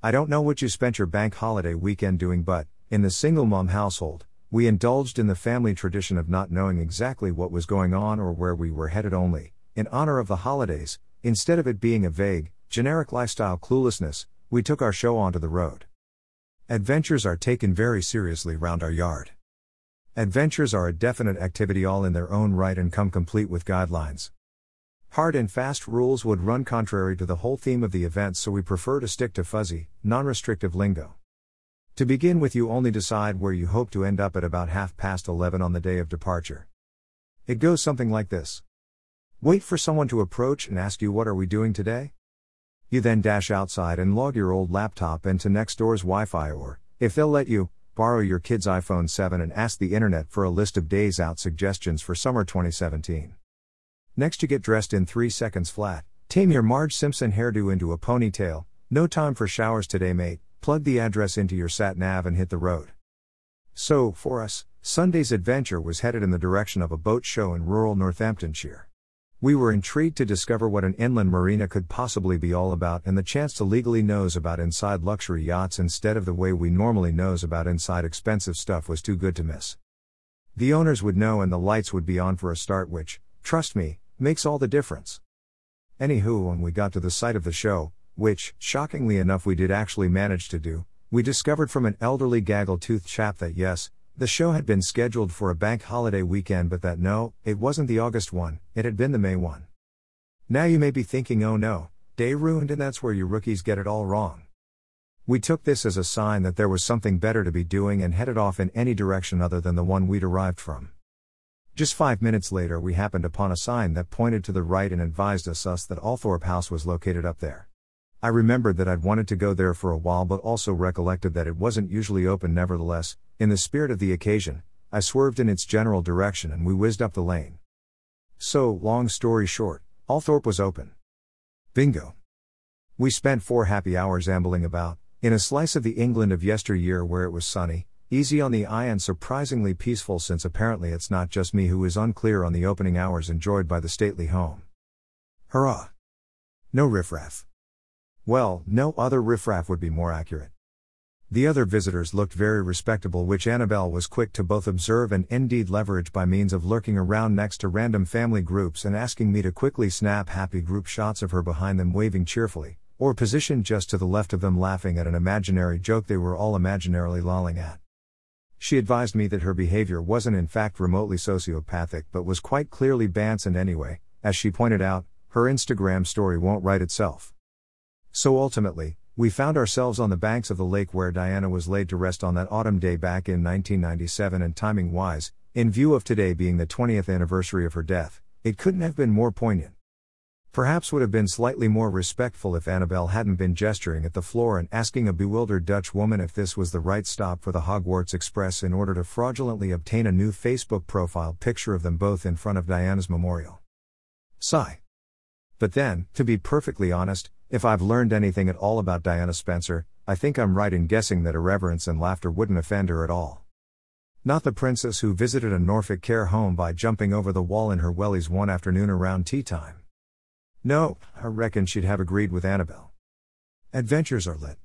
I don't know what you spent your bank holiday weekend doing, but, in the single mom household, we indulged in the family tradition of not knowing exactly what was going on or where we were headed only, in honor of the holidays, instead of it being a vague, generic lifestyle cluelessness, we took our show onto the road. Adventures are taken very seriously round our yard. Adventures are a definite activity all in their own right and come complete with guidelines. Hard and fast rules would run contrary to the whole theme of the event, so we prefer to stick to fuzzy, non restrictive lingo. To begin with, you only decide where you hope to end up at about half past 11 on the day of departure. It goes something like this Wait for someone to approach and ask you, What are we doing today? You then dash outside and log your old laptop into next door's Wi Fi, or, if they'll let you, borrow your kid's iPhone 7 and ask the internet for a list of days out suggestions for summer 2017. Next, you get dressed in 3 seconds flat, tame your Marge Simpson hairdo into a ponytail, no time for showers today, mate, plug the address into your sat nav and hit the road. So, for us, Sunday's adventure was headed in the direction of a boat show in rural Northamptonshire. We were intrigued to discover what an inland marina could possibly be all about, and the chance to legally nose about inside luxury yachts instead of the way we normally nose about inside expensive stuff was too good to miss. The owners would know and the lights would be on for a start, which, trust me, makes all the difference. Anywho, when we got to the site of the show, which, shockingly enough, we did actually manage to do, we discovered from an elderly gaggle toothed chap that yes, the show had been scheduled for a bank holiday weekend, but that no, it wasn't the August one, it had been the May one. Now you may be thinking, oh no, day ruined, and that's where you rookies get it all wrong. We took this as a sign that there was something better to be doing and headed off in any direction other than the one we'd arrived from. Just five minutes later, we happened upon a sign that pointed to the right and advised us, us that Althorp House was located up there. I remembered that I'd wanted to go there for a while but also recollected that it wasn't usually open nevertheless, in the spirit of the occasion, I swerved in its general direction and we whizzed up the lane. So, long story short, Althorp was open. Bingo. We spent four happy hours ambling about, in a slice of the England of yesteryear where it was sunny, easy on the eye, and surprisingly peaceful since apparently it's not just me who is unclear on the opening hours enjoyed by the stately home. Hurrah! No riffraff. Well, no other riffraff would be more accurate. The other visitors looked very respectable, which Annabelle was quick to both observe and indeed leverage by means of lurking around next to random family groups and asking me to quickly snap happy group shots of her behind them waving cheerfully, or positioned just to the left of them laughing at an imaginary joke they were all imaginarily lolling at. She advised me that her behavior wasn't in fact remotely sociopathic but was quite clearly Bance and anyway, as she pointed out, her Instagram story won't write itself. So ultimately, we found ourselves on the banks of the lake where Diana was laid to rest on that autumn day back in 1997, and timing wise, in view of today being the 20th anniversary of her death, it couldn't have been more poignant. Perhaps would have been slightly more respectful if Annabelle hadn't been gesturing at the floor and asking a bewildered Dutch woman if this was the right stop for the Hogwarts Express in order to fraudulently obtain a new Facebook profile picture of them both in front of Diana's memorial. Sigh. But then, to be perfectly honest, if I've learned anything at all about Diana Spencer, I think I'm right in guessing that irreverence and laughter wouldn't offend her at all. Not the princess who visited a Norfolk care home by jumping over the wall in her wellies one afternoon around tea time. No, I reckon she'd have agreed with Annabelle. Adventures are lit.